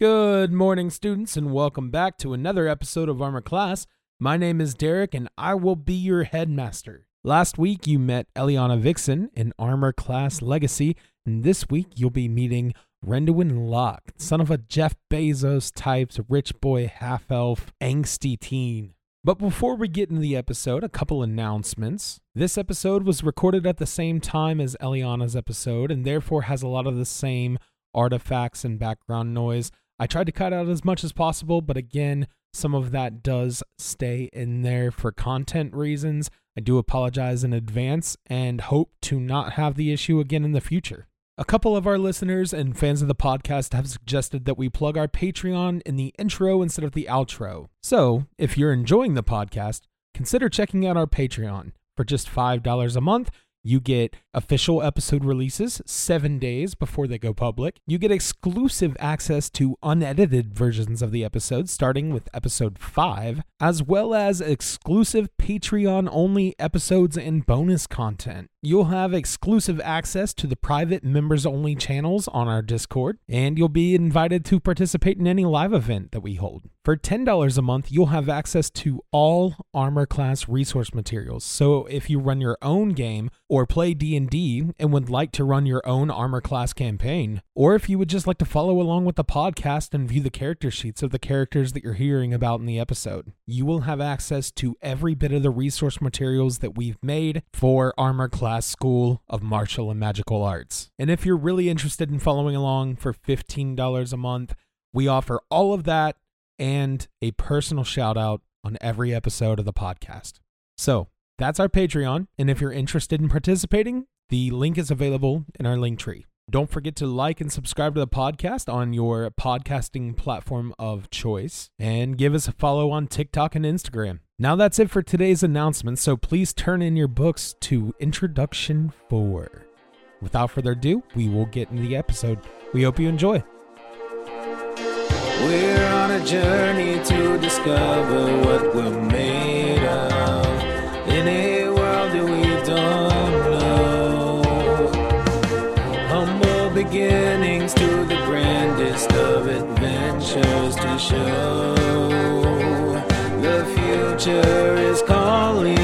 Good morning, students, and welcome back to another episode of Armor Class. My name is Derek, and I will be your headmaster. Last week, you met Eliana Vixen in Armor Class Legacy, and this week, you'll be meeting Rendouin Locke, son of a Jeff Bezos type rich boy half elf angsty teen. But before we get into the episode, a couple announcements. This episode was recorded at the same time as Eliana's episode, and therefore has a lot of the same artifacts and background noise. I tried to cut out as much as possible, but again, some of that does stay in there for content reasons. I do apologize in advance and hope to not have the issue again in the future. A couple of our listeners and fans of the podcast have suggested that we plug our Patreon in the intro instead of the outro. So, if you're enjoying the podcast, consider checking out our Patreon. For just $5 a month, you get official episode releases seven days before they go public. You get exclusive access to unedited versions of the episodes, starting with episode 5, as well as exclusive Patreon only episodes and bonus content. You'll have exclusive access to the private members only channels on our Discord, and you'll be invited to participate in any live event that we hold. For $10 a month, you'll have access to all armor class resource materials. So if you run your own game or play D&D and would like to run your own armor class campaign, or if you would just like to follow along with the podcast and view the character sheets of the characters that you're hearing about in the episode, you will have access to every bit of the resource materials that we've made for Armor Class School of Martial and Magical Arts. And if you're really interested in following along for $15 a month, we offer all of that and a personal shout out on every episode of the podcast. So that's our Patreon. And if you're interested in participating, the link is available in our link tree. Don't forget to like and subscribe to the podcast on your podcasting platform of choice and give us a follow on TikTok and Instagram. Now that's it for today's announcement, so please turn in your books to Introduction 4. Without further ado, we will get into the episode. We hope you enjoy. We're on a journey to discover what we're made of in a world that we don't know. Humble beginnings to the grandest of adventures to show. Future is calling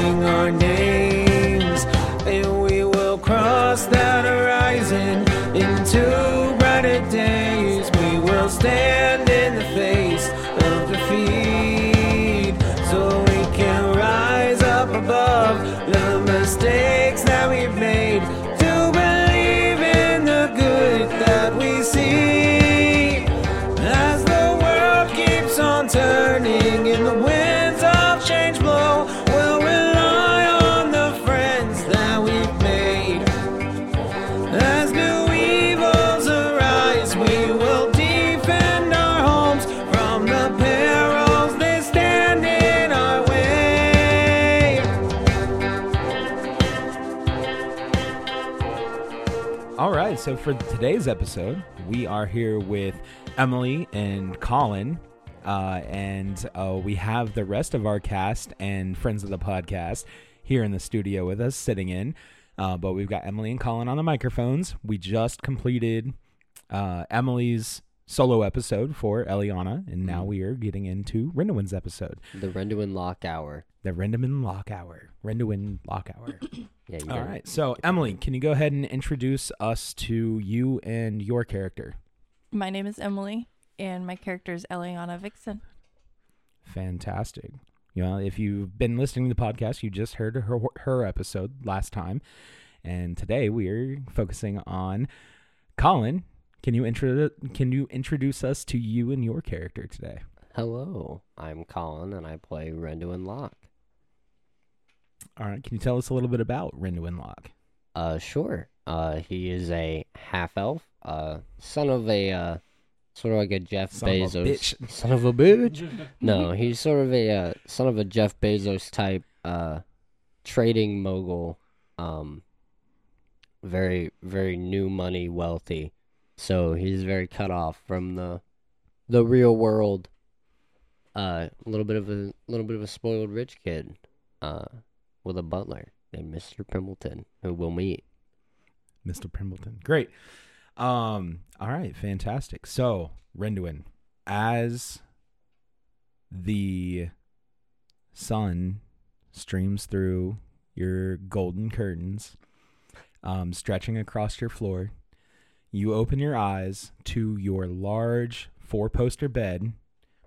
so for today's episode, we are here with Emily and Colin, uh, and uh, we have the rest of our cast and friends of the podcast here in the studio with us, sitting in. Uh, but we've got Emily and Colin on the microphones. We just completed uh, Emily's solo episode for Eliana, and now we are getting into Rendouin's episode, The Rendouin Locke Hour. the Rendouin Locke Hour. Rendouin Locke Hour. Yeah, you All it. So, Emily, can you go ahead and introduce us to you and your character? My name is Emily, and my character is Eliana Vixen. Fantastic. You know, if you've been listening to the podcast, you just heard her her episode last time, and today we are focusing on Colin. Can you intro Can you introduce us to you and your character today? Hello, I'm Colin, and I play Rendouin Locke. All right. Can you tell us a little bit about Rendouin Locke? Uh, sure. Uh, he is a half elf, uh, son of a, uh, sort of like a Jeff Son of a Bezos. bitch. Son of a bitch. no, he's sort of a, uh, son of a Jeff Bezos type, uh, trading mogul. Um, very, very new money wealthy. So he's very cut off from the, the real world. Uh, a little bit of a little bit of a spoiled rich kid. Uh, with a butler named Mr. Pimbleton, who we'll meet. Mr. Pimbleton. Great. Um. All right. Fantastic. So, Rendouin, as the sun streams through your golden curtains, um, stretching across your floor, you open your eyes to your large four poster bed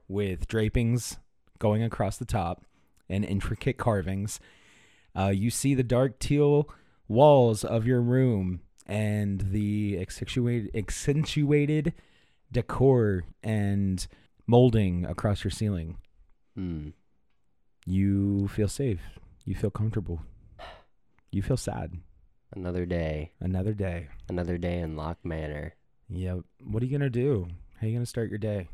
with drapings going across the top and intricate carvings. Uh, you see the dark teal walls of your room and the accentuated, accentuated decor and molding across your ceiling. Hmm. You feel safe. You feel comfortable. You feel sad. Another day. Another day. Another day in Locke Manor. Yep. What are you gonna do? How are you gonna start your day?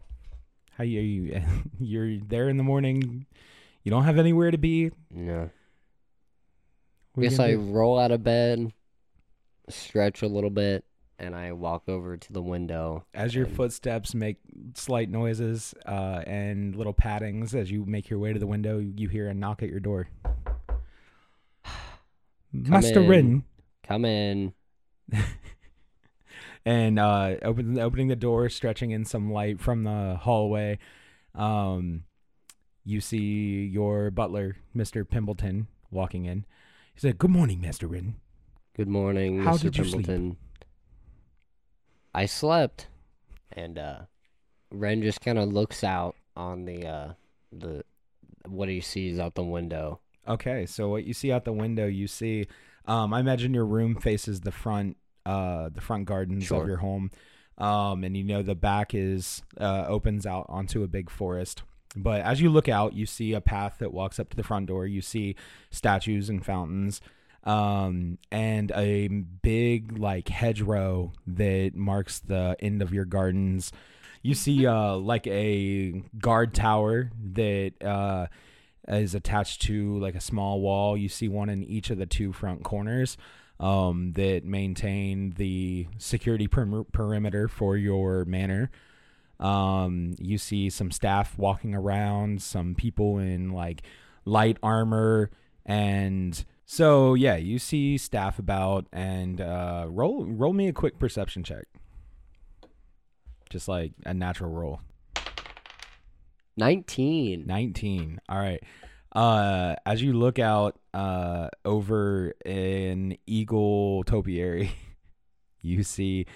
How you, are you? You're there in the morning. You don't have anywhere to be. No. What are you Guess I roll out of bed, stretch a little bit, and I walk over to the window. as your and- footsteps make slight noises uh, and little paddings as you make your way to the window, you hear a knock at your door. Master in. Rin. Come in. and uh, open, opening the door, stretching in some light from the hallway. Um, you see your butler, Mister Pimbleton, walking in. He said, "Good morning, Master Rin." Good morning, How Mr. did you sleep? I slept, and uh, Ren just kind of looks out on the uh, the what he sees out the window. Okay, so what you see out the window, you see. Um, I imagine your room faces the front, uh, the front gardens of your home, um, and you know the back is uh, opens out onto a big forest. But as you look out, you see a path that walks up to the front door. You see statues and fountains, um, and a big like hedgerow that marks the end of your gardens. You see uh, like a guard tower that uh, is attached to like a small wall. You see one in each of the two front corners um, that maintain the security perim- perimeter for your manor. Um, you see some staff walking around, some people in like light armor, and so yeah, you see staff about. And uh, roll roll me a quick perception check, just like a natural roll. Nineteen. 19. All right. Uh, as you look out uh, over in Eagle Topiary, you see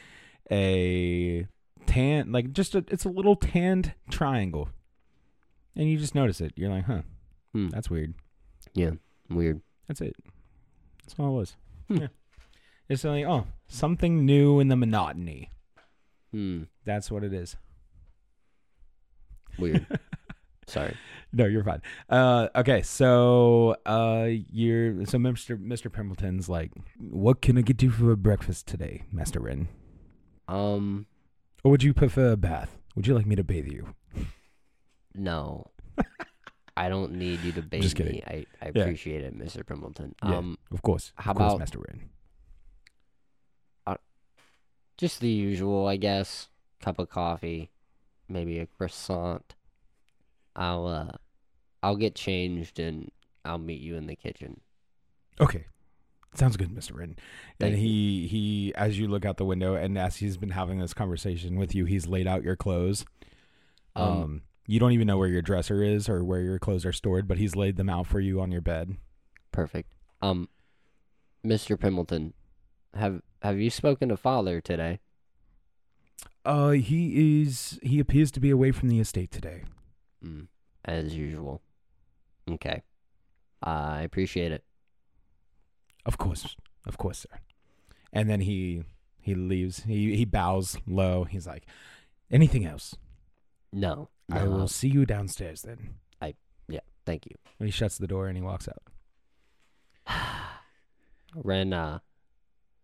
a tan, like just a, it's a little tanned triangle. And you just notice it. You're like, huh, Hmm. that's weird. Yeah, weird. That's it. That's all it was. Hmm. Yeah. It's like, oh, something new in the monotony. Hmm. That's what it is. Weird. Sorry. No, you're fine. Uh, okay, so uh, you're so Mister Mister Pimbleton's like, what can I get you for breakfast today, Master Ren? Um. Or would you prefer a bath? Would you like me to bathe you? No. I don't need you to bathe just kidding. me. I, I Yeah. appreciate it, Mr. Pimbleton. Yeah. Um, Of course. how of course, about- Master Ren? just the usual, I guess. Cup of coffee, maybe a croissant. I'll uh, I'll get changed and I'll meet you in the kitchen. Okay, sounds good, Mister Ren. And he he, as you look out the window, and as he's been having this conversation with you, he's laid out your clothes. Um, Um, you don't even know where your dresser is or where your clothes are stored, but he's laid them out for you on your bed. Perfect. Um, Mr. Pimbleton, have have you spoken to Father today? Uh, he is. He appears to be away from the estate today. Mm, as usual. Okay. I appreciate it. Of course, of course, sir. And then he he leaves. He he bows low. He's like, "Anything else? No. I no, will see you downstairs." Then I Yeah. Thank you. when he shuts the door and he walks out. Ren uh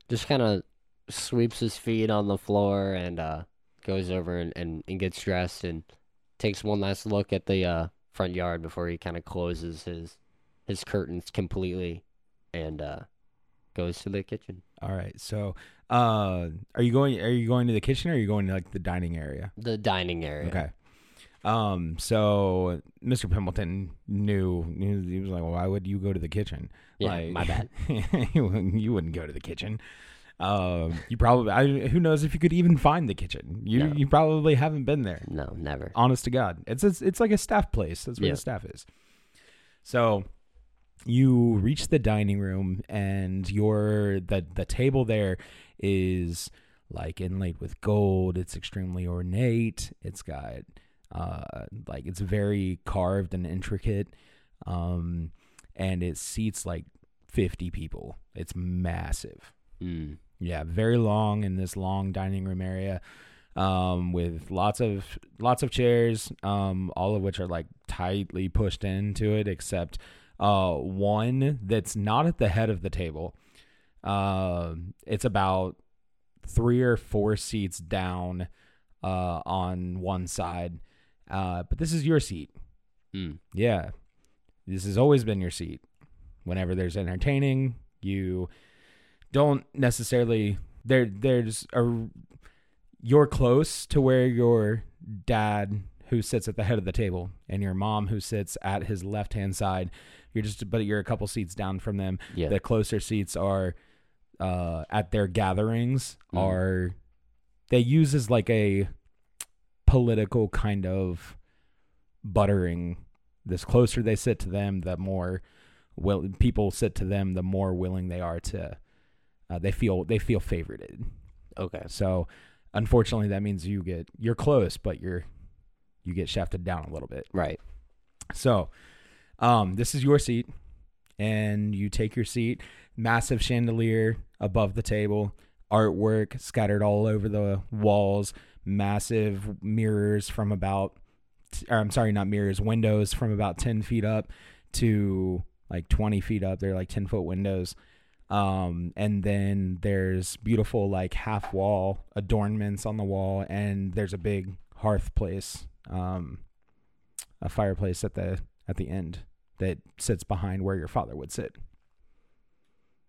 just kind of sweeps his feet on the floor and uh goes over and, and, and gets dressed and takes one last look at the uh front yard before he kind of closes his his curtains completely and uh goes to the kitchen. All right. So, uh, are you going? Are you going to the kitchen or are you going to like the dining area? The dining area. Okay. Um. So, Mr. Pimbleton knew. knew- He was like, "Well, why would you go to the kitchen?" Yeah, Like- my bad. you wouldn't you wouldn't go to the kitchen. Um, you probably I, who knows if you could even find the kitchen. You No. you probably haven't been there. No, never. Honest to God, it's it's, it's like a staff place. That's where Yeah. the staff is. So you reach the dining room, and your the the table there is like inlaid with gold. It's extremely ornate. It's got uh like it's very carved and intricate. Um, and it seats like fifty people. It's massive. Mm. Yeah, very long in this long dining room area, um, with lots of lots of chairs, um, all of which are like tightly pushed into it, except uh, one that's not at the head of the table. Um, it's about three or four seats down, uh, on one side. Uh, but this is your seat. Mm. Yeah. This has always been your seat. Whenever there's entertaining, you don't necessarily there there's a you're close to where your dad who sits at the head of the table and your mom who sits at his left-hand side. You're just but you're a couple seats down from them. Yeah. The closer seats are uh at their gatherings Mm. are they use as like a political kind of buttering this closer they sit to them the more will people sit to them the more willing they are to uh, they feel they feel favorited okay. so unfortunately that means you get you're close but you're you get shafted down a little bit Right. so um this is your seat and you take your seat. Massive chandelier above the table artwork scattered all over the walls massive mirrors from about or I'm sorry not mirrors windows from about 10 feet up to like 20 feet up. They're like 10 foot windows. Um and then there's beautiful like half wall adornments on the wall and there's a big hearth place um a fireplace at the at the end that sits behind where your father would sit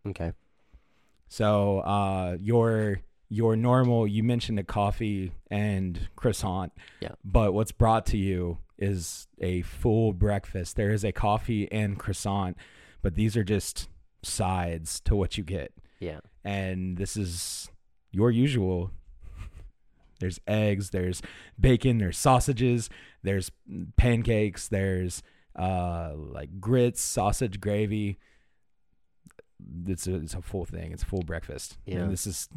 Okay. so uh your your normal you mentioned a coffee and croissant Yeah. but what's brought to you is a full breakfast there is a coffee and croissant but these are just sides to what you get Yeah. and this is your usual there's eggs there's bacon there's sausages there's pancakes there's uh like grits sausage gravy it's a, it's a full thing it's a full breakfast Yeah. and this is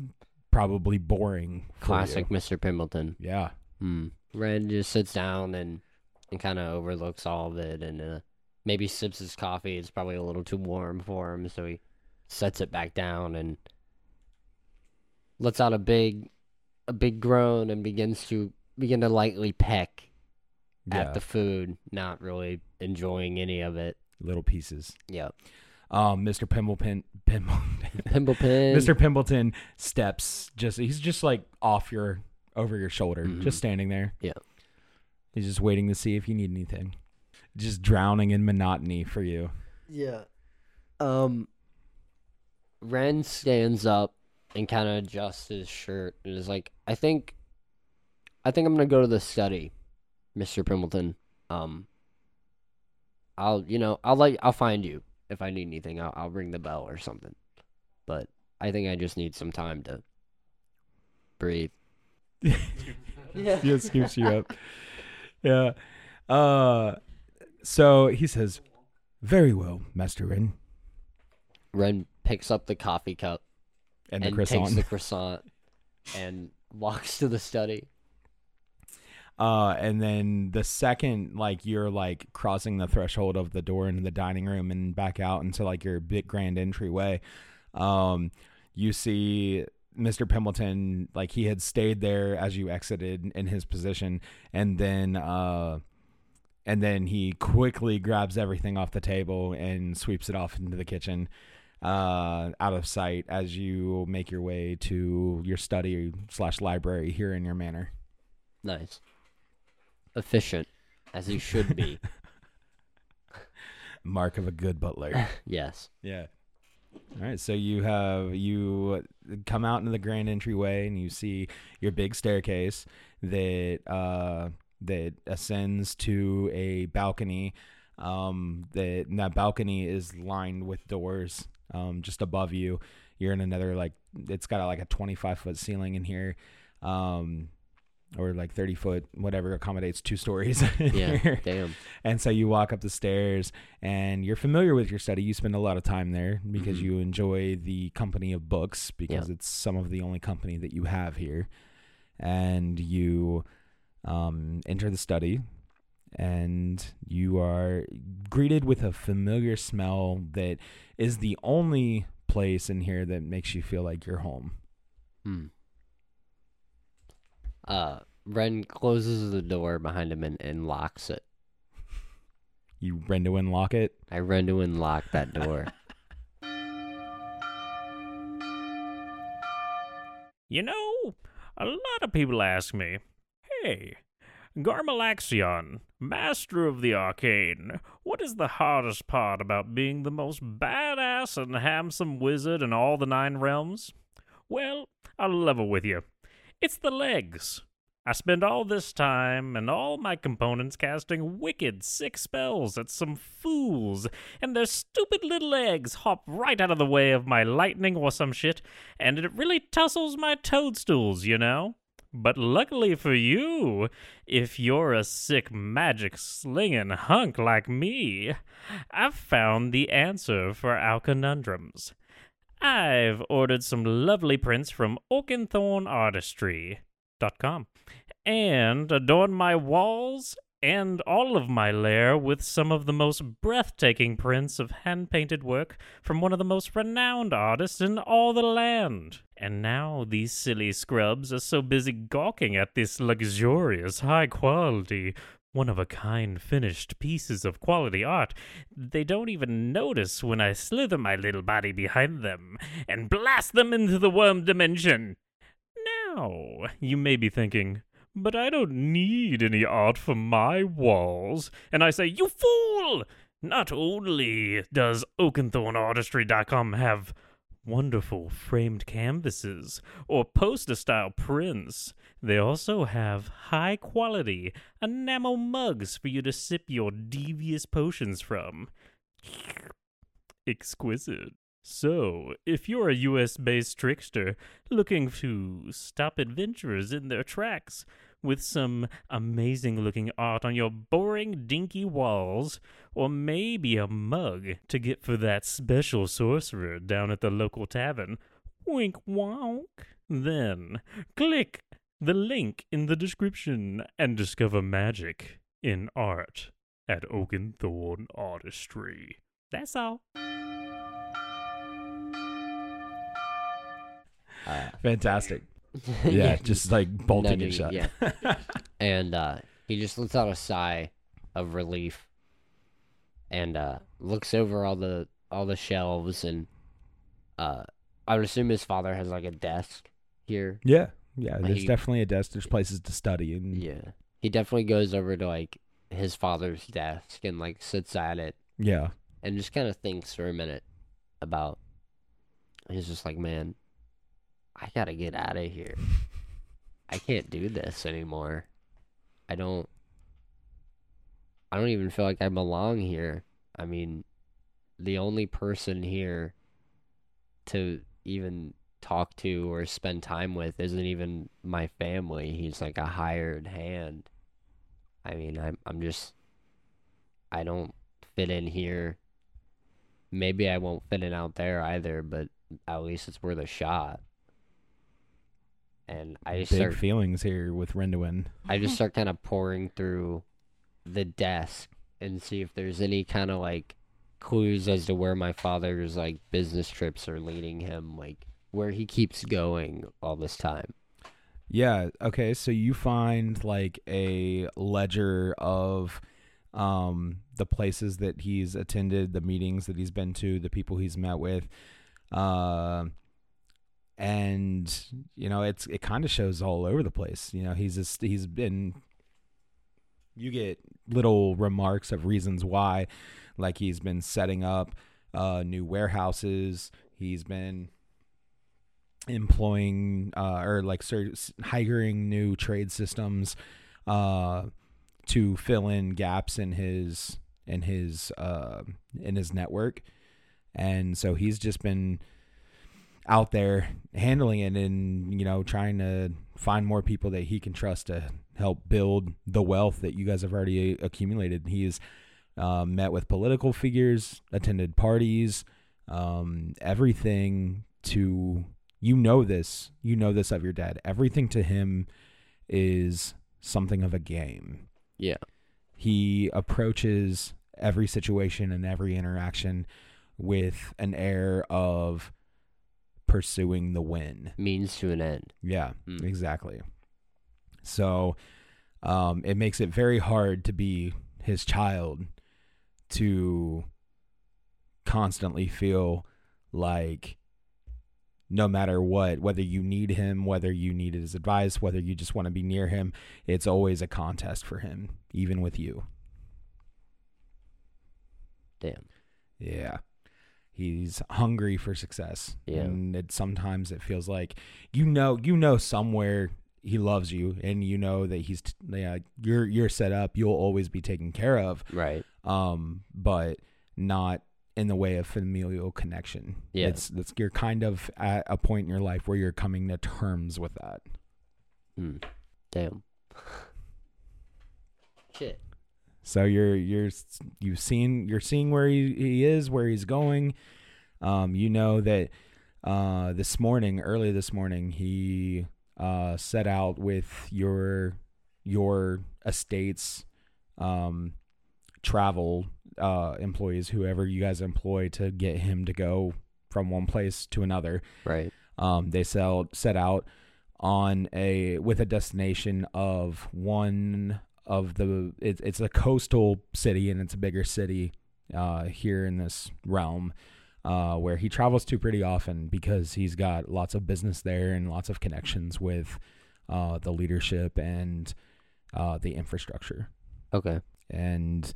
probably boring Classic. Mr. Pimbleton. yeah Mm. Ren just sits down and and kind of overlooks all of it and uh, maybe sips his coffee. It's probably a little too warm for him, so he sets it back down and lets out a big a big groan and begins to begin to lightly peck yeah at the food, not really enjoying any of it. little pieces Yep. um mr pimblepin pimble Pimblepin. Mr. Pimbleton steps just he's just like off your over your shoulder, Mhm. just standing there. Yeah. He's just waiting to see if you need anything. Just drowning in monotony for you. Yeah. Um Ren stands up and kind of adjusts his shirt and is like, "I think I think I'm going to go to the study, Mr. Pimbleton. Um I'll, you know, I'll like I'll find you if I need anything. I'll I'll ring the bell or something. But I think I just need some time to breathe." yeah. Just scoops you up. Yeah. Uh so he says, Very well, Master Ren. Ren picks up the coffee cup And, and, the croissant. takes the croissant and walks to the study. Uh, and then the second, like you're like crossing the threshold of the door into the dining room and back out into like your big grand entryway, um, you see Mr. Pimbleton like he had stayed there as you exited in his position, and then uh, and then he quickly grabs everything off the table and sweeps it off into the kitchen. Uh, out of sight as you make your way to your study slash library here in your manor. Nice. Efficient, as he should be. Mark of a good butler. yes. Yeah. All right, so you have you come out into the grand entryway and you see your big staircase that uh that ascends to a balcony. Um that that balcony is lined with doors um just above you. you're in another like it's got a, like a 25 foot ceiling in here um or like 30 foot whatever accommodates two stories Yeah, damn. and so you walk up the stairs and you're familiar with your study you spend a lot of time there because Mhm. you enjoy the company of books because Yeah. it's some of the only company that you have here and you um, enter the study and you are greeted with a familiar smell that is the only place in here that makes you feel like you're home Hmm. Uh, Ren closes the door behind him and, and locks it. you run to unlock it I run to unlock that door. You know, a lot of people ask me, hey, Garmalaxion, master of the arcane, what is the hardest part about being the most badass and handsome wizard in all the nine realms? Well, I'll level with you. It's the legs. I spend all this time and all my components casting wicked sick spells at some fools, and their stupid little legs hop right out of the way of my lightning or some shit, and it really tussles my toadstools, you know? But luckily for you, if you're a sick magic slinging hunk like me, I've found the answer for our conundrums. I've ordered some lovely prints from oakenthornartistry.com and adorned my walls and all of my lair with some of the most breathtaking prints of hand painted work from one of the most renowned artists in all the land. And now these silly scrubs are so busy gawking at this luxurious, high quality, one of a kind finished pieces of quality art, they don't even notice when I slither my little body behind them and blast them into the worm dimension. Now, you may be thinking, but I don't need any art for my walls. And I say, you fool! Not only does OakenthornArtistry.com have wonderful framed canvases or poster style prints, they also have high quality enamel mugs for you to sip your devious potions from. Exquisite. So, if you're a US based trickster looking to stop adventurers in their tracks with some amazing looking art on your boring, dinky walls, or maybe a mug to get for that special sorcerer down at the local tavern, wink wonk, then click the link in the description and discover magic in art at Oakenthorn Artistry. That's all. Uh, fantastic yeah, just like bolting Nutty, it shut yeah. and uh, he just lets out a sigh of relief and uh, looks over all the all the shelves and uh, I would assume his father has like a desk here. yeah yeah there's He- definitely a desk there's places to study and Yeah, he definitely goes over to like his father's desk and like sits at it yeah and just kind of thinks for a minute about. He's just like, man, I gotta get out of here. I can't do this anymore. I don't. I don't even feel like I belong here. I mean, the only person here to even talk to or spend time with isn't even my family. He's like a hired hand. I mean, I'm I'm just I don't fit in here. Maybe I won't fit in out there either, but at least it's worth a shot. And I big start feelings here with Rendouin. I just start kind of pouring through the desk and see if there's any kind of like clues as to where my father's like business trips are leading him, like where he keeps going all this time. Yeah. Okay. So you find like a ledger of um the places that he's attended, the meetings that he's been to, the people he's met with. Uh, and you know, it's it kind of shows all over the place. You know, he's just he's been you get little remarks of reasons why like he's been setting up uh new warehouses, he's been employing uh, or like hiring new trade systems uh, to fill in gaps in his in his uh, in his network, and so he's just been out there handling it and you know trying to find more people that he can trust to help build the wealth that you guys have already accumulated. He's uh, met with political figures, attended parties, um, everything to you know this, you know this of your dad. Everything to him is something of a game. Yeah. He approaches every situation and every interaction with an air of pursuing the win. Means to an end. Yeah, Mm. exactly. So um, it makes it very hard to be his child to constantly feel like no matter what, whether you need him, whether you need his advice, whether you just want to be near him, it's always a contest for him, even with you. Damn. Yeah. He's hungry for success. Yeah. And it sometimes it feels like you know you know somewhere he loves you and you know that he's t- yeah, you're you're set up, you'll always be taken care of. Right. Um but not in the way of familial connection. Yeah. It's it's you're kind of at a point in your life where you're coming to terms with that. Mm. Damn. Shit. So you're you're you've seen you're seeing where he, he is, where he's going. Um, you know that uh, this morning, early this morning, he uh, set out with your your estate's um, travel uh, employees, whoever you guys employ, to get him to go from one place to another. Right. Um, they sell set out on a with a destination of one of the it, it's a coastal city and it's a bigger city uh, here in this realm uh, where he travels to pretty often because he's got lots of business there and lots of connections with uh, the leadership and uh, the infrastructure Okay. and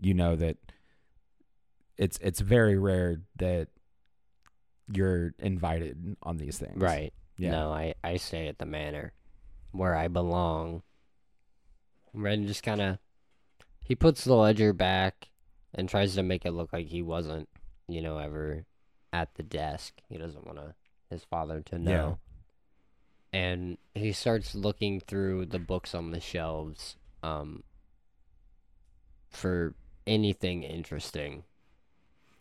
you know that it's it's very rare that you're invited on these things Right. yeah No, I, I stay at the manor where I belong. Ren just kind of he puts the ledger back and tries to make it look like he wasn't, you know, ever at the desk. He doesn't want to his father to know. And he starts looking through the books on the shelves um for anything interesting.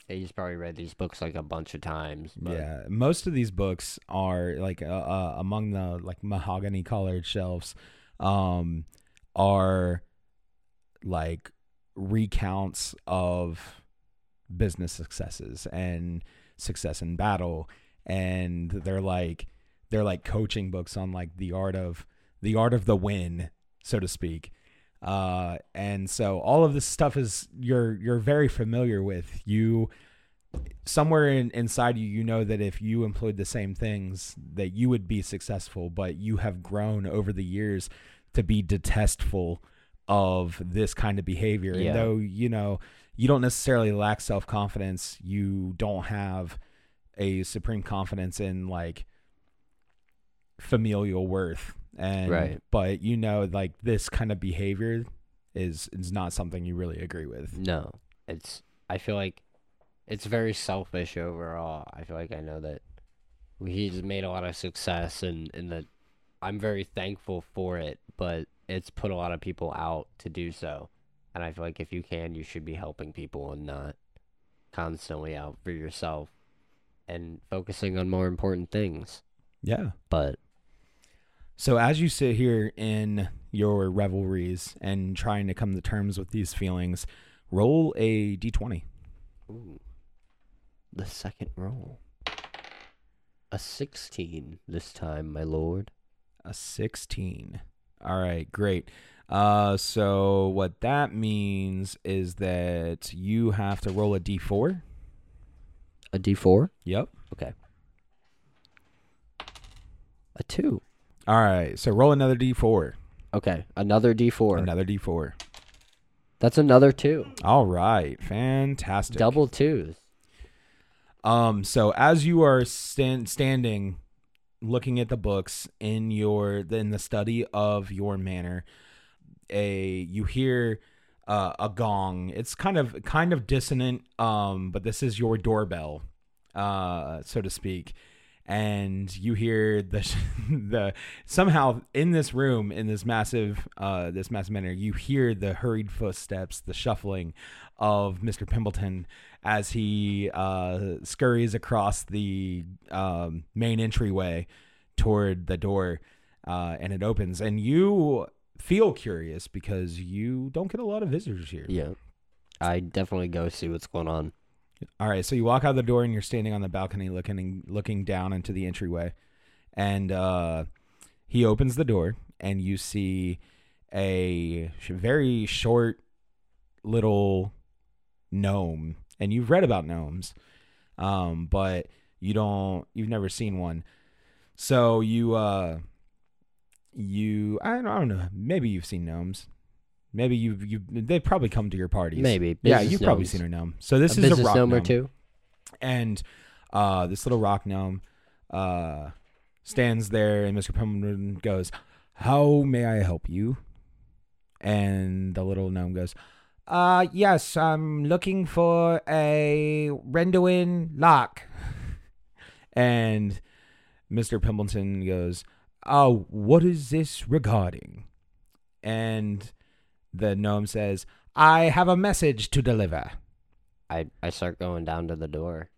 He's probably read these books like a bunch of times. But yeah most of these books are like uh, uh, among the like mahogany colored shelves um are like recounts of business successes and success in battle. And they're like they're like coaching books on like the art of the art of the win so to speak. Uh and so all of this stuff is you're you're very familiar with. You somewhere in, inside you you know that if you employed the same things that you would be successful but you have grown over the years to be detestful of this kind of behavior Yeah. and though you know you don't necessarily lack self-confidence you don't have a supreme confidence in like familial worth and Right. but you know like this kind of behavior is is not something you really agree with No, it's. I feel like it's very selfish overall. I feel like I know that he's made a lot of success, and and that I'm very thankful for it. But it's put a lot of people out to do so, and I feel like if you can, you should be helping people and not constantly out for yourself and focusing on more important things. yeah But So as you sit here in your revelries and trying to come to terms with these feelings, roll a d20. ooh, the second roll, a sixteen this time, my lord. A 16. All right, great. Uh so what that means is that you have to roll a d4. A D four. Yep. Okay. A two. All right. So roll another d4. Okay. Another D four. Another d4. That's another two. All right. Fantastic. Double twos. Um, so as you are stand, standing, looking at the books in your in the study of your manner a you hear uh, a gong. It's kind of kind of dissonant, um, but this is your doorbell, uh, so to speak, and you hear the the somehow in this room in this massive uh this massive manner you hear the hurried footsteps the shuffling of Mr. Pimbleton as he uh scurries across the um main entryway toward the door uh and it opens and you feel curious because you don't get a lot of visitors here Yeah. I definitely go see what's going on. all right, so you walk out the door and you're standing on the balcony looking looking down into the entryway. And uh he opens the door and you see a very short little gnome. And you've read about gnomes. Um but you don't you've never seen one. So you uh you I don't, I don't know, maybe you've seen gnomes. Maybe you've you they've probably come to your parties. Maybe. Yeah, you've probably gnomes. seen a gnome. So this a is a rock gnome gnome, or two. and uh, this little rock gnome uh, stands there, and Mr. Pimbleton goes, "How may I help you?" And the little gnome goes, "Uh, yes, I'm looking for a Rendouin Locke." and Mr. Pimbleton goes, "Oh, what is this regarding?" And the gnome says, "I have a message to deliver." I, I start going down to the door.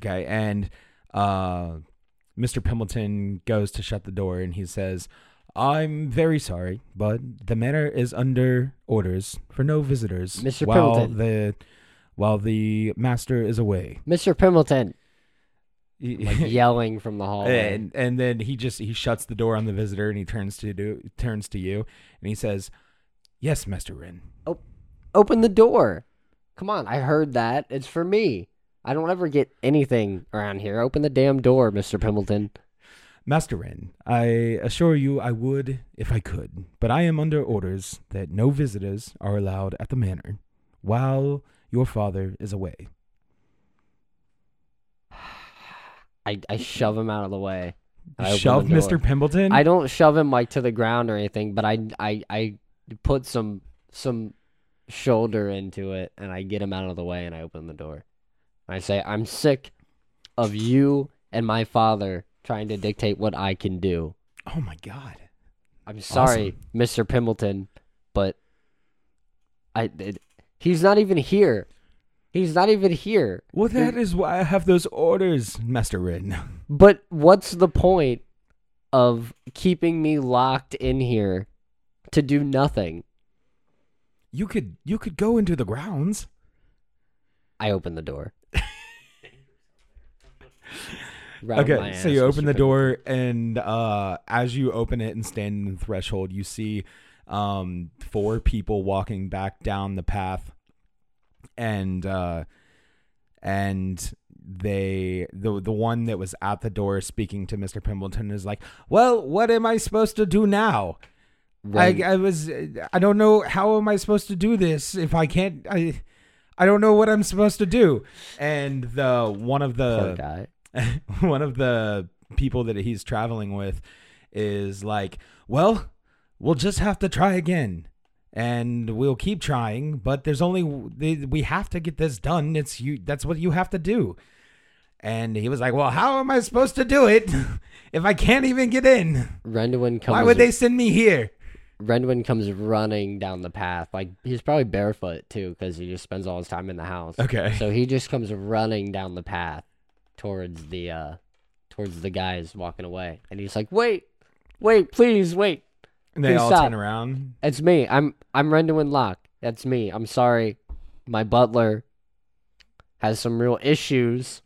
Okay, and uh, Mr. Pimbleton goes to shut the door, and he says, "I'm very sorry, but the manor is under orders for no visitors Mr. while the while the master is away." Mr. Pimbleton, like yelling from the hallway. and and then he just he shuts the door on the visitor, and he turns to do turns to you, and he says, "Yes, Master Ren." Open the door. Come on, I heard that. It's for me. I don't ever get anything around here. Open the damn door, Mr. Pimbleton. Master Ren, I assure you I would if I could, but I am under orders that no visitors are allowed at the manor while your father is away. I, I shove him out of the way. I Shove Mr. Pimbleton? I don't shove him like to the ground or anything, but I I I put some some shoulder into it and I get him out of the way and I open the door. I say, "I'm sick of you and my father trying to dictate what I can do. oh my god. I'm sorry, Mr. Pimbleton, but I it, he's not even here. He's not even here. Well, that is why I have those orders, Master Ren. But what's the point of keeping me locked in here to do nothing? You could you could go into the grounds. I open the door. Okay, so you open the door, and uh, as you open it and stand in the threshold, you see um, four people walking back down the path, and uh, and they the the one that was at the door speaking to Mister Pimbleton is like, "Well, what am I supposed to do now? I, I was I don't know how am I supposed to do this if I can't I I don't know what I'm supposed to do." And the one of the guy. one of the people that he's traveling with is like, "Well, we'll just have to try again." And we'll keep trying, but there's only we have to get this done. It's you. That's what you have to do. And he was like, "Well, how am I supposed to do it if I can't even get in? Rendouin comes. Why would they send me here?" Rendouin comes running down the path. Like he's probably barefoot too, because he just spends all his time in the house. Okay. So he just comes running down the path towards the uh towards the guys walking away, and he's like, "Wait, wait, please, wait! And they Please all stop. turn around. It's me. I'm I'm Rendouin Locke. That's me. I'm sorry. My butler has some real issues.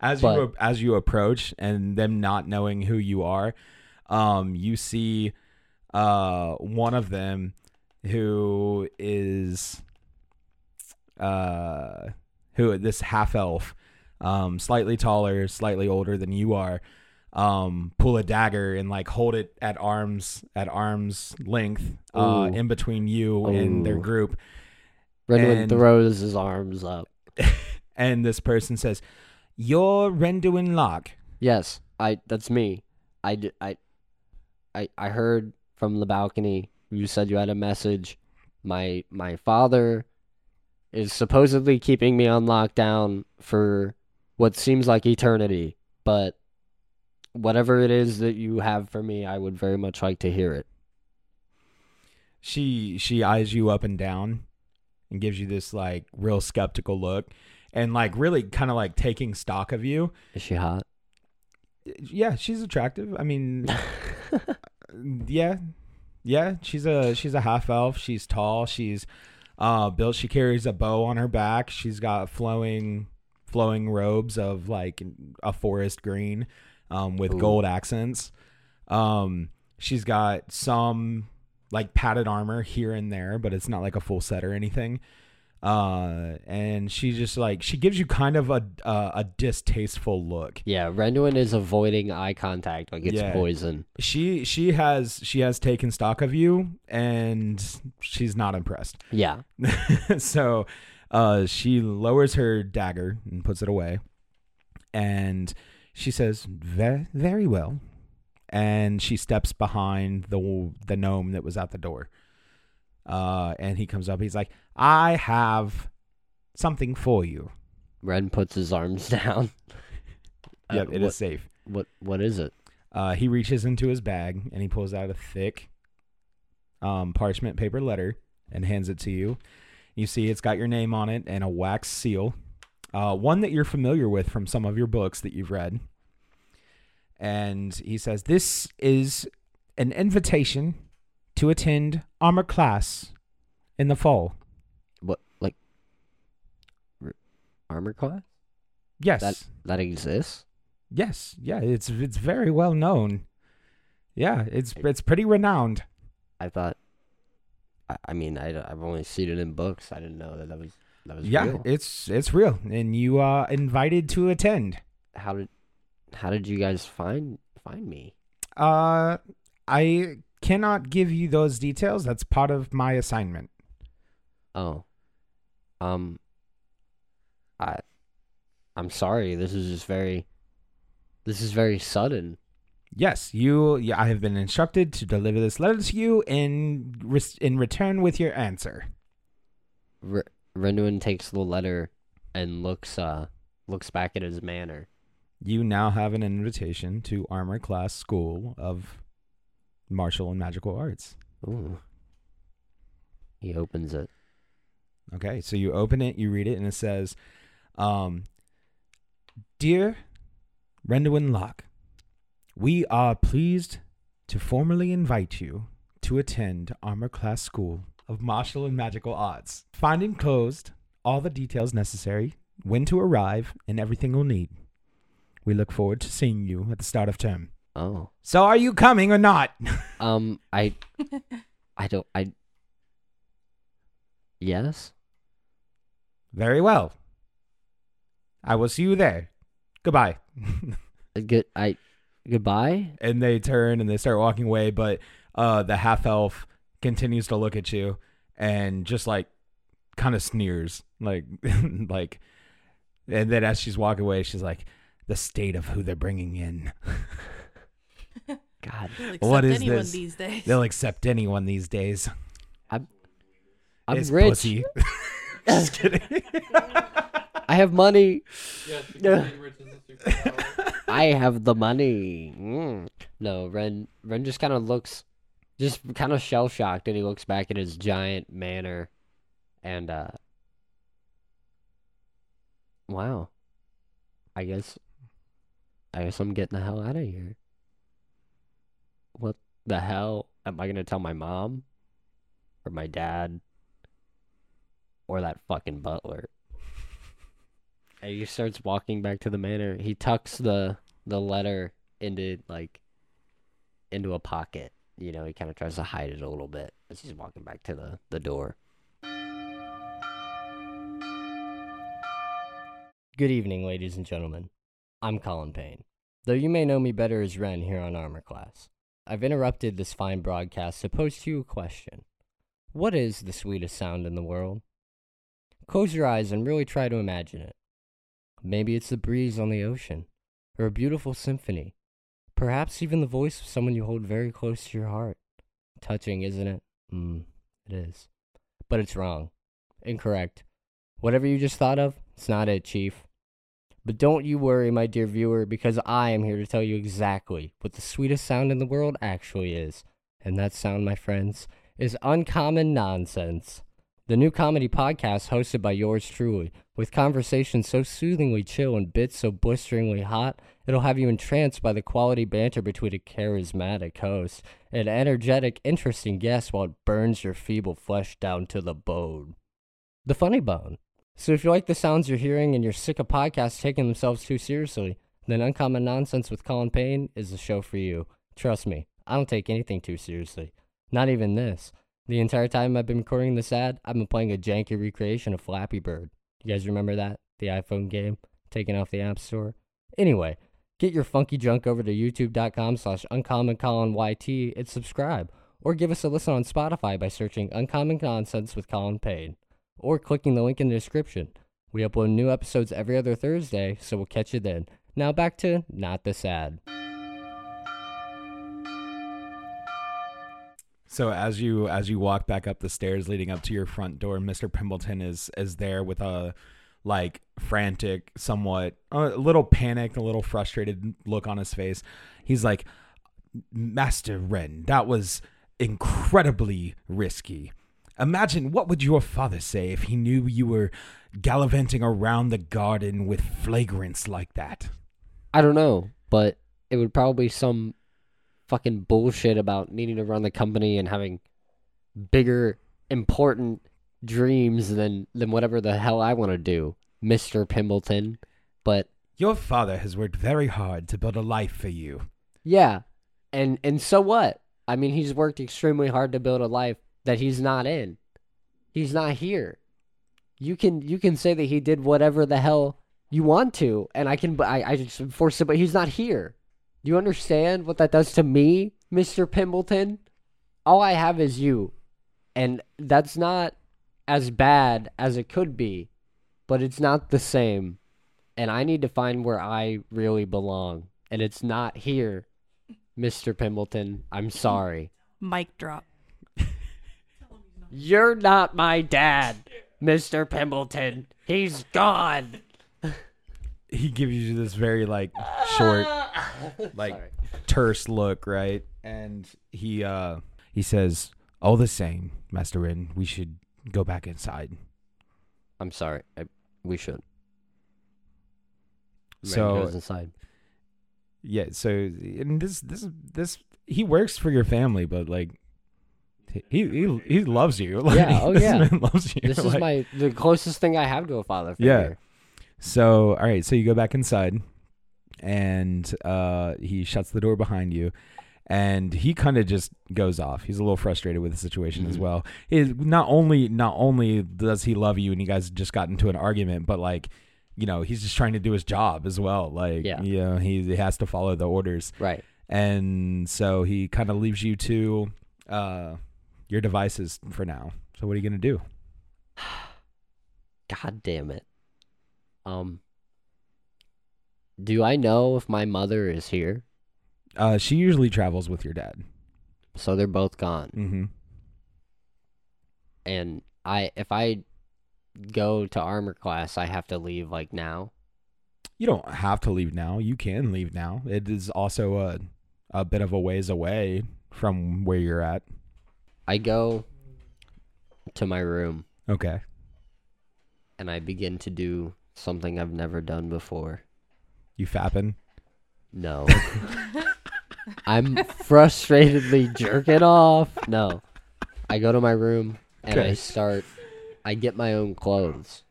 as But- you as you approach and them not knowing who you are um you see uh one of them who is uh who this half elf um slightly taller slightly older than you are um pull a dagger and like hold it at arms at arms length uh in between you and their group Rendouin And- throws his arms up. and this person says you're Rendouin Locke Yes, I. That's me. I, I, I, I heard from the balcony. You said you had a message. My my father is supposedly keeping me on lockdown for what seems like eternity, but whatever it is that you have for me, I would very much like to hear it. She she eyes you up and down and gives you this like real skeptical look and like really kind of like taking stock of you. Is she hot? Yeah, she's attractive. I mean, yeah. Yeah, she's a she's a half elf. She's tall. She's uh built she carries a bow on her back. She's got flowing flowing robes of like a forest green um with Ooh. gold accents. Um she's got some like padded armor here and there, but it's not like a full set or anything. Uh and she just like she gives you kind of a uh, a distasteful look. yeah, Rendouin is avoiding eye contact like it's Yeah. poison. She she has she has taken stock of you and she's not impressed. Yeah. so uh she lowers her dagger and puts it away. And she says, "Very very well." And she steps behind the the gnome that was at the door. Uh and he comes up. He's like, "I have something for you." Ren puts his arms down. Uh, Yep, it is what, safe. What what is it? Uh, he reaches into his bag and he pulls out a thick um, parchment paper letter and hands it to you. You see, it's got your name on it and a wax seal, uh, one that you're familiar with from some of your books that you've read. And he says, This is an invitation to attend armor class in the fall. What like r- armor class? Yes. That that exists? yes. Yeah. It's it's very well known. Yeah. It's it's pretty renowned. I thought I, mean I have only seen it in books. I didn't know that that was that was Yeah, real. it's it's real, and you are invited to attend. how did how did you guys find find me? Uh, I cannot give you those details. That's part of my assignment. Oh. Um I I'm sorry. This is just very this is very sudden. Yes, you. I have been instructed to deliver this letter to you in in return with your answer. R- Rendouin takes the letter and looks uh looks back at his manor. You now have an invitation to Armor Class School of Martial and Magical Arts. Ooh. He opens it. Okay, so you open it, you read it, and it says, um, Dear Rendouin Locke, we are pleased to formally invite you to attend Armor Class School of Martial and Magical Arts. Find enclosed all the details necessary, when to arrive, and everything you'll need. We look forward to seeing you at the start of term. Oh. So, are you coming or not? Um I I don't I Yes? Very well. I will see you there. Goodbye. Uh, Good I goodbye? and they turn and they start walking away but uh the half elf continues to look at you and just like kind of sneers like like and then as she's walking away she's like the state of who they're bringing in God. What is anyone this? these days. they'll accept anyone these days I'm It's rich. pussy. just kidding I have money. Yes, I have the money. Mm. No, Ren Ren just kind of looks just kind of shell shocked and he looks back at his giant manor and uh wow. I guess I guess I'm getting the hell out of here. What the hell am I to tell my mom or my dad or that fucking butler? And he starts walking back to the manor. He tucks the the letter into like into a pocket. You know, he kind of tries to hide it a little bit as he's walking back to the the door. Good evening, ladies and gentlemen. I'm Colin Payne, though you may know me better as Ren here on Armor Class. I've interrupted this fine broadcast to pose to you a question. What is the sweetest sound in the world? Close your eyes and really try to imagine it. Maybe it's the breeze on the ocean, or a beautiful symphony, perhaps even the voice of someone you hold very close to your heart. Touching, isn't it? Mm, it is. But it's wrong. Incorrect. Whatever you just thought of, it's not it, Chief. But don't you worry, my dear viewer, because I am here to tell you exactly what the sweetest sound in the world actually is. And that sound, my friends, is uncommon nonsense. The new comedy podcast hosted by yours truly, with conversations so soothingly chill and bits so blisteringly hot, it'll have you entranced by the quality banter between a charismatic host and energetic, interesting guest while it burns your feeble flesh down to the bone. The funny bone. So if you like the sounds you're hearing and you're sick of podcasts taking themselves too seriously, then Uncommon Nonsense with Colin Payne is the show for you. Trust me, I don't take anything too seriously. Not even this. The entire time I've been recording this ad, I've been playing a janky recreation of Flappy Bird. You guys remember that? The iPhone game taken off the App Store? Anyway, get your funky junk over to youtube.com slash uncommoncolyt and subscribe. Or give us a listen on Spotify by searching Uncommon Nonsense with Colin Payne. Or clicking the link in the description. We upload new episodes every other Thursday, so we'll catch you then. Now back to Not This Ad. So as you as you walk back up the stairs leading up to your front door, Mr. Pimbleton is is there with a like frantic, somewhat a little panicked, a little frustrated look on his face. He's like, "Master Ren, that was incredibly risky. Imagine what would your father say if he knew you were gallivanting around the garden with flagrants like that?" I don't know, but it would probably some fucking bullshit about needing to run the company and having bigger, important dreams than than whatever the hell I want to do, Mister Pimbleton. But Your father has worked very hard to build a life for you. yeah, and and so what? I mean, he's worked extremely hard to build a life that he's not in. He's not here. You can you can say that he did whatever the hell you want to, and I can I I just force it, but he's not here. Do you understand what that does to me, Mister Pimbleton? All I have is you, and that's not as bad as it could be, but it's not the same. And I need to find where I really belong, and it's not here, Mister Pimbleton. I'm sorry. Mic drop. You're not my dad, Mr. Pimbleton. He's gone. He gives you this very like short like Sorry. terse look, right? And he uh he says, "All the same, Master Ren, we should go back inside." I'm sorry. I, we should. Ren So- goes inside. Yeah, so and this this this he works for your family, but like he he he loves you. Like, Yeah, oh, this yeah. man loves you. This is like- my the closest thing I have to a father for Yeah. figure. So, all right, so you go back inside and uh he shuts the door behind you and he kind of just goes off. He's a little frustrated with the situation as Mhm. well. Is not only not only does he love you and you guys just got into an argument, but like you know, he's just trying to do his job as well. Like, Yeah. you know, he, he has to follow the orders. Right. And so he kind of leaves you to uh your devices for now. So what are you going to do? God damn it. Um. Do I know if my mother is here? Uh she usually travels with your dad. So they're both gone. Mhm. And I, if I go to armor class, I have to leave like now. You don't have to leave now. You can leave now. It is also a a bit of a ways away from where you're at. I go to my room Okay. and I begin to do something I've never done before. You fapping? No. I'm frustratedly jerking off. No. I go to my room and I start I get my own clothes.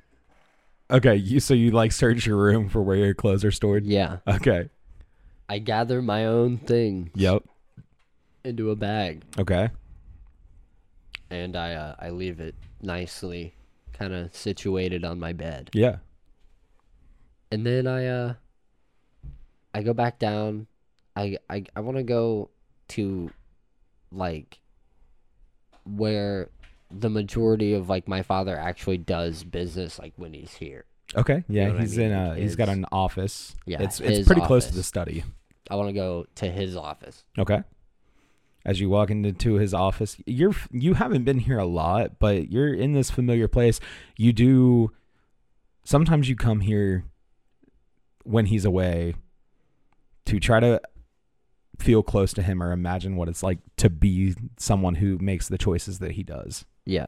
Okay, you so you like search your room for where your clothes are stored? Yeah. Okay. I gather my own things Yep. into a bag Okay. and I uh, I leave it nicely kind of situated on my bed. Yeah. And then I uh I go back down. I I I want to go to like where the majority of like my father actually does business like when he's here. Okay. Yeah, know what I he's mean? in Like a he's got his- an office. Yeah, It's it's his pretty close to the study. I want to go to his office. Okay. As you walk into his office, you're you haven't been here a lot, but you're in this familiar place. You do sometimes you come here when he's away to try to feel close to him or imagine what it's like to be someone who makes the choices that he does Yeah.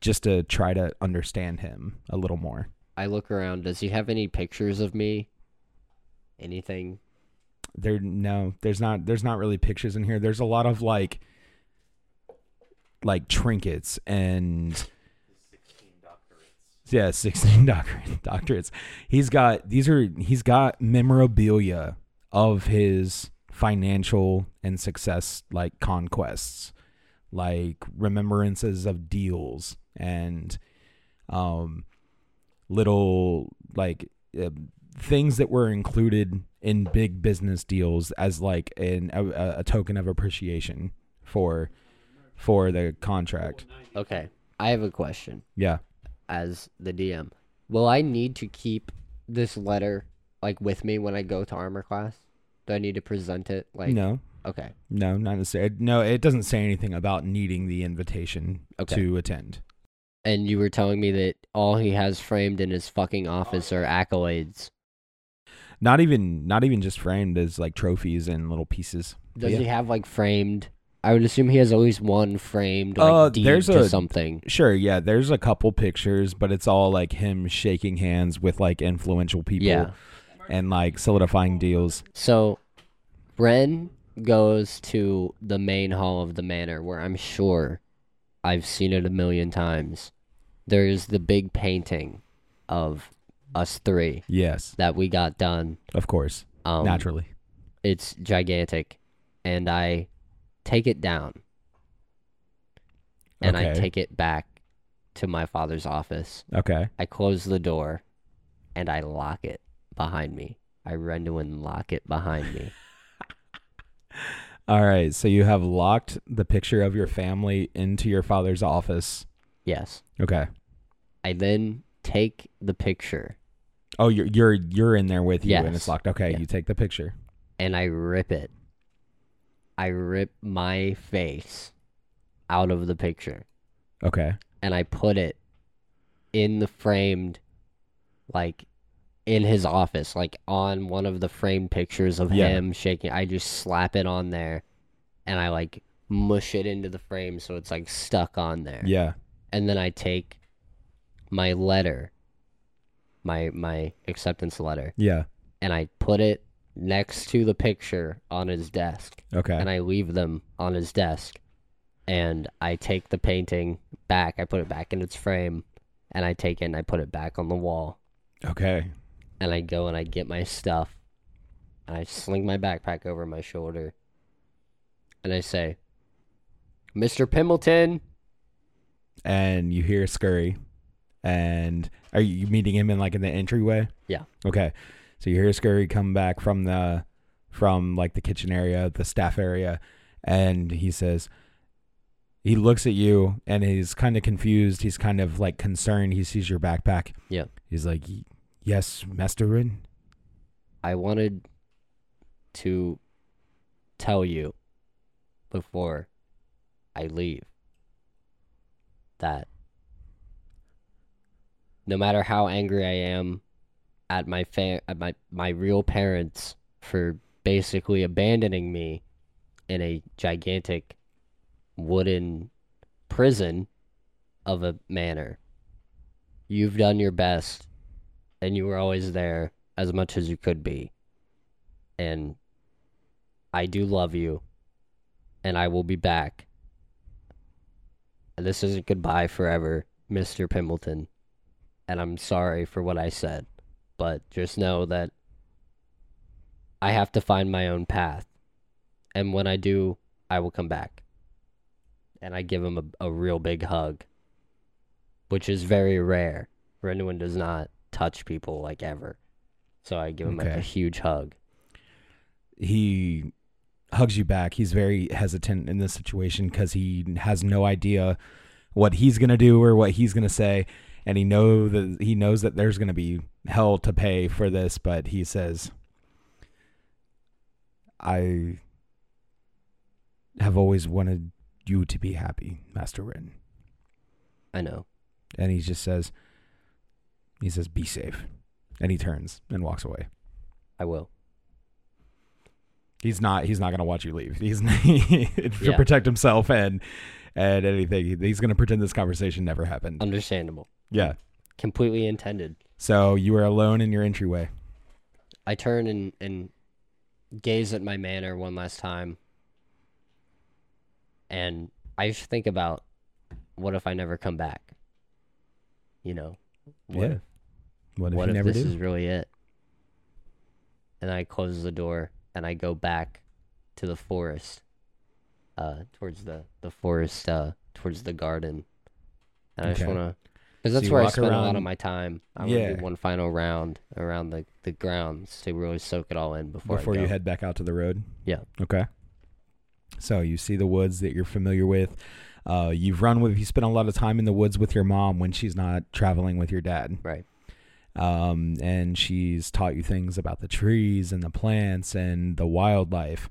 just to try to understand him a little more I look around. Does he have any pictures of me? Anything? there no there's not there's not really pictures in here there's a lot of like like trinkets and yeah 16 doctorate, doctorates he's got these are he's got memorabilia of his financial and success like conquests like remembrances of deals and um little like uh, things that were included in big business deals as like an a, a token of appreciation for for the contract. Okay. I have a question Yeah. As the DM. Will I need to keep this letter like with me when I go to armor class? Do I need to present it like no. Okay. No, not necessarily. No, it doesn't say anything about needing the invitation Okay. to attend. And you were telling me that all he has framed in his fucking office are accolades. Not even not even just framed as like trophies and little pieces. Does Yeah. he have like framed? I would assume he has at least one framed like Uh, deed there's to a- something. Sure, yeah, there's a couple pictures, but it's all like him shaking hands with like influential people Yeah. and like solidifying deals. So, Ren goes to the main hall of the manor where I'm sure I've seen it a million times. There's the big painting of us three Yes, that we got done. of course. Um, naturally. It's gigantic. And I take it down and I Okay. take it back to my father's office. Okay. I close the door and I lock it behind me. I run to and lock it behind me. All right. So you have locked the picture of your family into your father's office. Yes. Okay. I then take the picture Oh, you're you're you're in there with you, and it's locked. Okay, Yeah. you take the picture. and I rip it. I rip my face out of the picture Okay. and I put it in the framed, like, in his office, like on one of the framed pictures of Yeah. him shaking. I just slap it on there and I, like, mush it into the frame so it's, like, stuck on there. Yeah. and then I take my letter, my my acceptance letter, Yeah. and I put it next to the picture on his desk, Okay. and I leave them on his desk, and I take the painting back, I put it back in its frame, and I take it and I put it back on the wall, okay. and I go and I get my stuff, and I sling my backpack over my shoulder, and I say, "Mr. Pimbleton." And you hear scurry, and are you meeting him in like in the entryway? Yeah. Okay. So you hear scurry come back from the from like the kitchen area, the staff area, and he says. He looks at you and he's kind of confused. He's kind of like concerned. He sees your backpack. Yeah. He's like, "Yes, Master Ren." I wanted to tell you before I leave that no matter how angry I am at my fa- at my my real parents for basically abandoning me in a gigantic wooden prison of a manor. You've done your best and you were always there as much as you could be. And I do love you, and I will be back. And this isn't goodbye forever, Mr. Pimbleton. And I'm sorry for what I said, but just know that I have to find my own path. And when I do, I will come back. And I give him a, a real big hug, which is very rare. Rendouin does not touch people like ever. So I give him like a huge hug. he hugs you back. He's very hesitant in this situation because he has no idea what he's gonna do or what he's gonna say, and he know that he knows that there's gonna be hell to pay for this. But he says, "I have always wanted you to be happy, Master Ren," I know. and he just says, "He says, be safe." And he turns and walks away. I will. He's not. He's not gonna watch you leave. He's to Yeah. protect himself and and anything. He's gonna pretend this conversation never happened. Understandable. yeah. Completely intended. So you are alone in your entryway. I turn and, and gaze at my manor one last time. And I just think about what if I never come back? You know? What Yeah. if, What if what if this do? is really it? And I close the door and I go back to the forest. Uh towards the the forest uh towards the garden. And I just Okay. wanna because So that's you where I walk spend a lot around- of my time. I want to Yeah. do one final round around the, the grounds to really soak it all in before, before I go. you head back out to the road. Yeah. Okay. So you see the woods that you're familiar with. Uh, you've run with. You spent a lot of time in the woods with your mom when she's not traveling with your dad. Right. Um, and she's taught you things about the trees and the plants and the wildlife.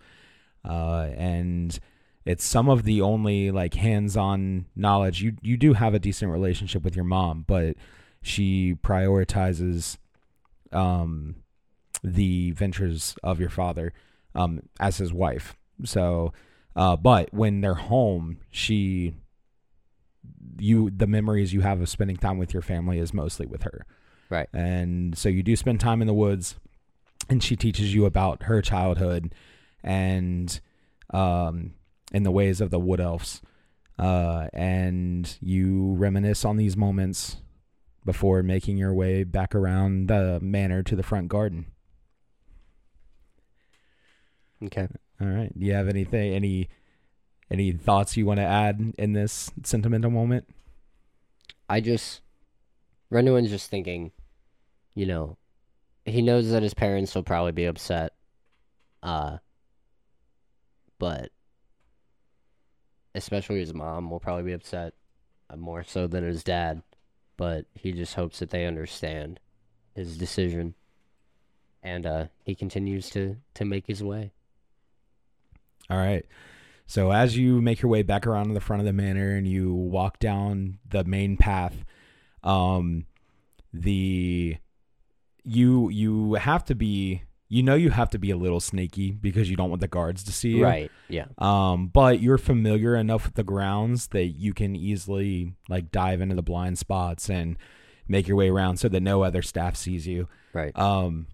Uh, and it's some of the only like hands-on knowledge you you do have a decent relationship with your mom, but she prioritizes um the ventures of your father um as his wife. So uh but when they're home, she you the memories you have of spending time with your family is mostly with her. Right. And so you do spend time in the woods and she teaches you about her childhood and um in the ways of the wood elves. Uh and you reminisce on these moments before making your way back around the manor to the front garden. Okay. All right. Do you have anything any any thoughts you want to add in this sentimental moment? I just Rendouin's just thinking, you know, he knows that his parents will probably be upset. Uh but especially his mom will probably be upset more so than his dad, but he just hopes that they understand his decision. And uh he continues to to make his way. All right. So as you make your way back around to the front of the manor and you walk down the main path, um, the you you have to be you know you have to be a little sneaky because you don't want the guards to see you. Right. Yeah. Um, but you're familiar enough with the grounds that you can easily like dive into the blind spots and make your way around so that no other staff sees you. Right. Um,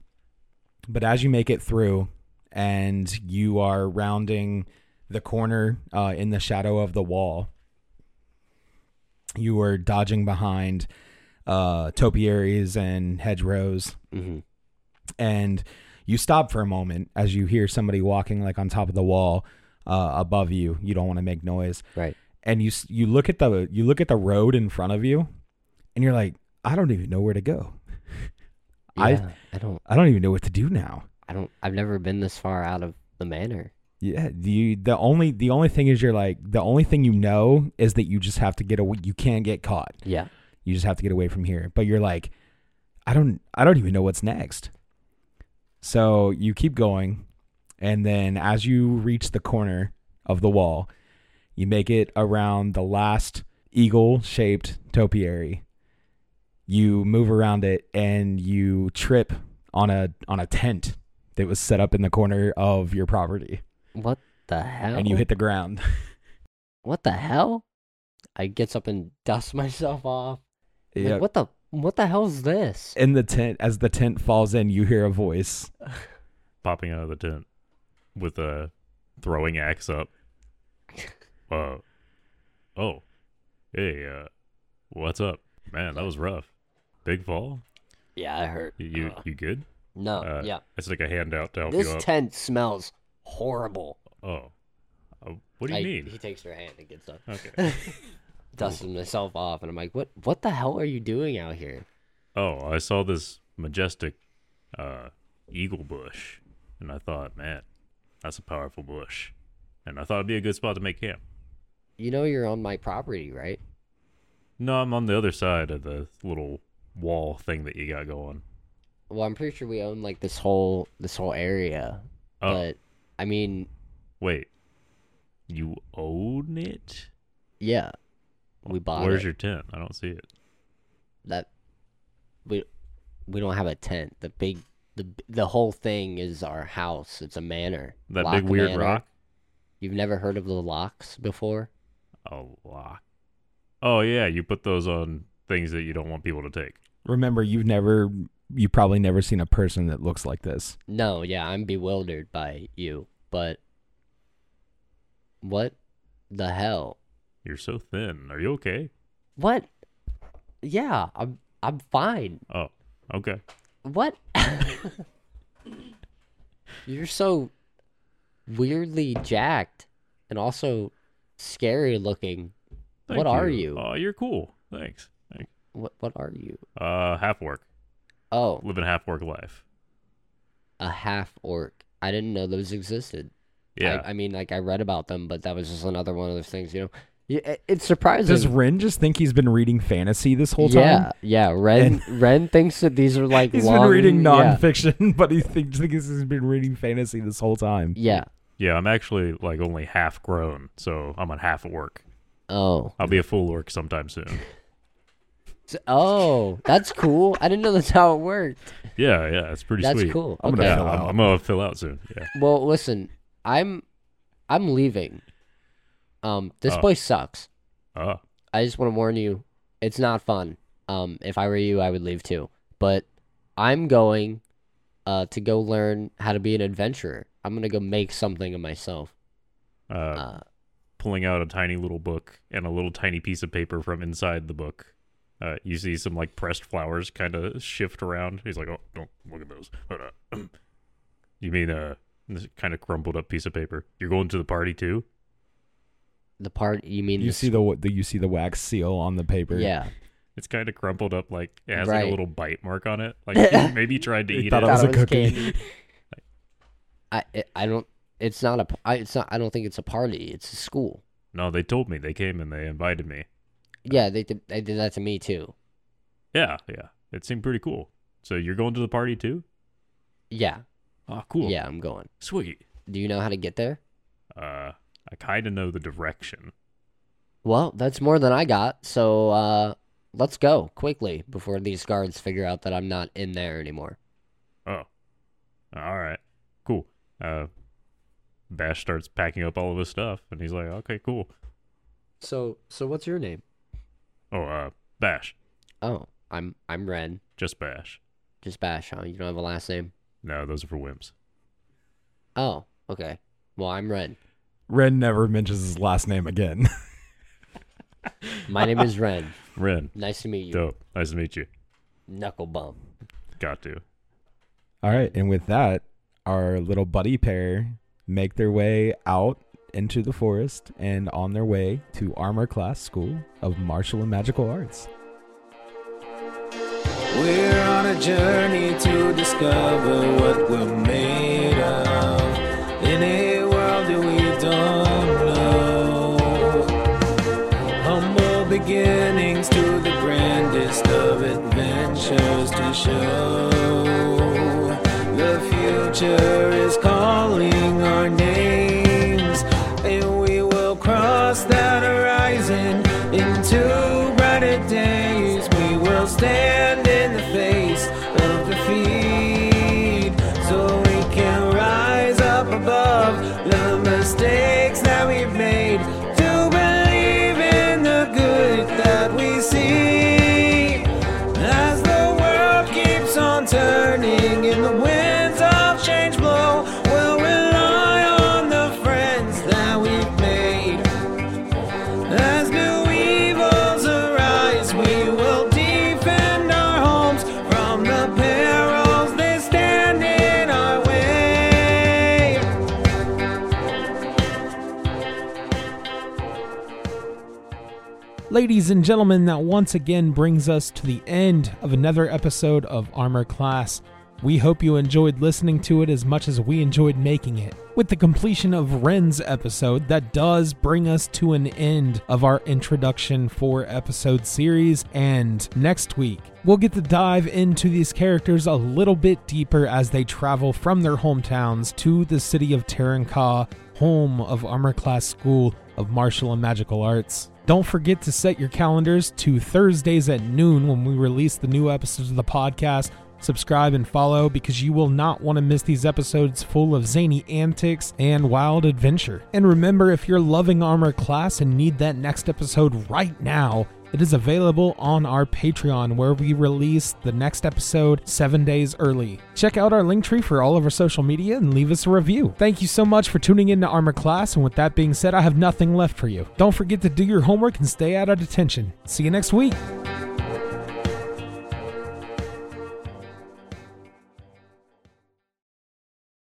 but as you make it through and you are rounding the corner uh, in the shadow of the wall, you are dodging behind uh, topiaries and hedgerows, Mhm. and you stop for a moment as you hear somebody walking like on top of the wall uh, above you. You don't want to make noise, Right. and you you look at the you look at the road in front of you, and you're like, I don't even know where to go. I- I don't I don't even know what to do now. I don't I've never been this far out of the manor. Yeah, the the only the only thing is you're like the only thing you know is that you just have to get away. You can't get caught. Yeah. You just have to get away from here. But you're like, I don't I don't even know what's next. So you keep going, and then as you reach the corner of the wall, you make it around the last eagle shaped topiary. You move around it and you trip on a on a tent that was set up in the corner of your property What the hell? and you hit the ground. What the hell? I gets up and dust myself off. Like, yeah. what the what the hell is this? In the tent, as the tent falls in, you hear a voice. Popping out of the tent with a throwing axe up. Uh, oh, hey, uh, what's up, man? That was rough. Big fall. Yeah, I hurt. You Ugh. you good? no, Uh, yeah. It's like a handout to help This you up. tent smells horrible. oh, uh, what do you I- mean? He takes her hand and gets up. Okay. Dusting myself off, and I'm like, "What? What the hell are you doing out here?" Oh, I saw this majestic uh, eagle bush, and I thought, man, that's a powerful bush, and I thought it'd be a good spot to make camp. You know you're on my property, right? No, I'm on the other side of the little wall thing that you got going. Well, I'm pretty sure we own like this whole this whole area, Oh, but I mean, wait, you own it? yeah, we bought Where's it. your tent? I don't see it. that we we don't have a tent. The big the the whole thing is our house. It's a manor. That Locke big weird Manor. rock. You've never heard of the locks before? A lock. Oh yeah, you put those on things that you don't want people to take. Remember, you've never, you probably never seen a person that looks like this. No, yeah, I'm bewildered by you, but what the hell? You're so thin. Are you okay? What? Yeah, I'm I'm fine. Oh, okay. What? You're so weirdly jacked and also scary looking. Thank What are you? Oh, you're cool. Thanks. Thanks. What what are you? Uh, half orc. Oh, Living half orc life. a half orc. I didn't know those existed. Yeah. I, I mean, like I read about them, but that was just another one of those things. You know, yeah, it's surprising. Does Ren just think he's been reading fantasy this whole time? yeah, yeah. Ren Ren thinks that these are like He's long, been reading yeah. nonfiction, but he thinks, thinks he's been reading fantasy this whole time. Yeah. yeah, I'm actually like only half grown, so I'm on half orc. Oh. I'll be a full orc sometime soon. S- Oh, that's cool. I didn't know that's how it worked. Yeah, yeah, it's pretty That's sweet. cool. I'm gonna. Yeah, fill I'm, out. I'm gonna fill out soon. Yeah. Well, listen, I'm I'm leaving. Um, this Oh. place sucks. Oh, I just want to warn you, it's not fun. Um, if I were you, I would leave too. But I'm going uh to go learn how to be an adventurer. I'm gonna go make something of myself. uh, Uh, pulling out a tiny little book and a little tiny piece of paper from inside the book. Uh, you see some like pressed flowers kind of shift around. He's like, "Oh, don't look at those." But, you mean uh, this kind of crumpled up piece of paper? You're going to the party too? The part you mean You the see s- the, the you see the wax seal on the paper. yeah. It's kind of crumpled up, like it has like Right. a little bite mark on it. Like he maybe he tried to He eat thought it. it was a cookie. I it- I don't. It's not a. p- I, it's not. I don't think it's a party. It's a school. No, they told me they came and they invited me. Yeah, they did. They did that to me too. Yeah, yeah, it seemed pretty cool. So you're going to the party too? Yeah. Oh, cool. Yeah, I'm going. sweet. Do you know how to get there? Uh, I kind of know the direction. Well, that's more than I got. So uh, let's go quickly before these guards figure out that I'm not in there anymore. Oh. All right. Cool. Uh Bash starts packing up all of his stuff and he's like, "Okay, cool." So so what's your name? Oh, uh Bash. Oh, I'm I'm Ren. Just Bash. Just Bash, huh? You don't have a last name? No, those are for wimps. Oh, okay. Well, I'm Ren. Ren never mentions his last name again. My name is Ren. Ren. Nice to meet you. Dope. Nice to meet you. Knuckle bump. Got to. All right, and with that, our little buddy pair make their way out into the forest and on their way to Armor Class School of Martial and Magical Arts. We're on a journey to discover what we're made of in adventures to show. The future is calling our names, and we will cross that horizon into brighter days. We will stand in the face of defeat so we can rise up above Ladies and gentlemen, that once again brings us to the end of another episode of Armor Class. We hope you enjoyed listening to it as much as we enjoyed making it. With the completion of Ren's episode, that does bring us to an end of our introduction for episode series. And next week, we'll get to dive into these characters a little bit deeper as they travel from their hometowns to the city of Terenka, home of Armor Class School of Martial and Magical Arts. Don't forget to set your calendars to Thursdays at noon when we release the new episodes of the podcast subscribe, and follow because you will not want to miss these episodes full of zany antics and wild adventure. And remember, if you're loving Armor Class and need that next episode right now, it is available on our Patreon where we release the next episode seven days early. Check out our link tree for all of our social media and leave us a review. Thank you so much for tuning in to Armor Class, and with that being said, I have nothing left for you. Don't forget to do your homework and stay out of detention. See you next week.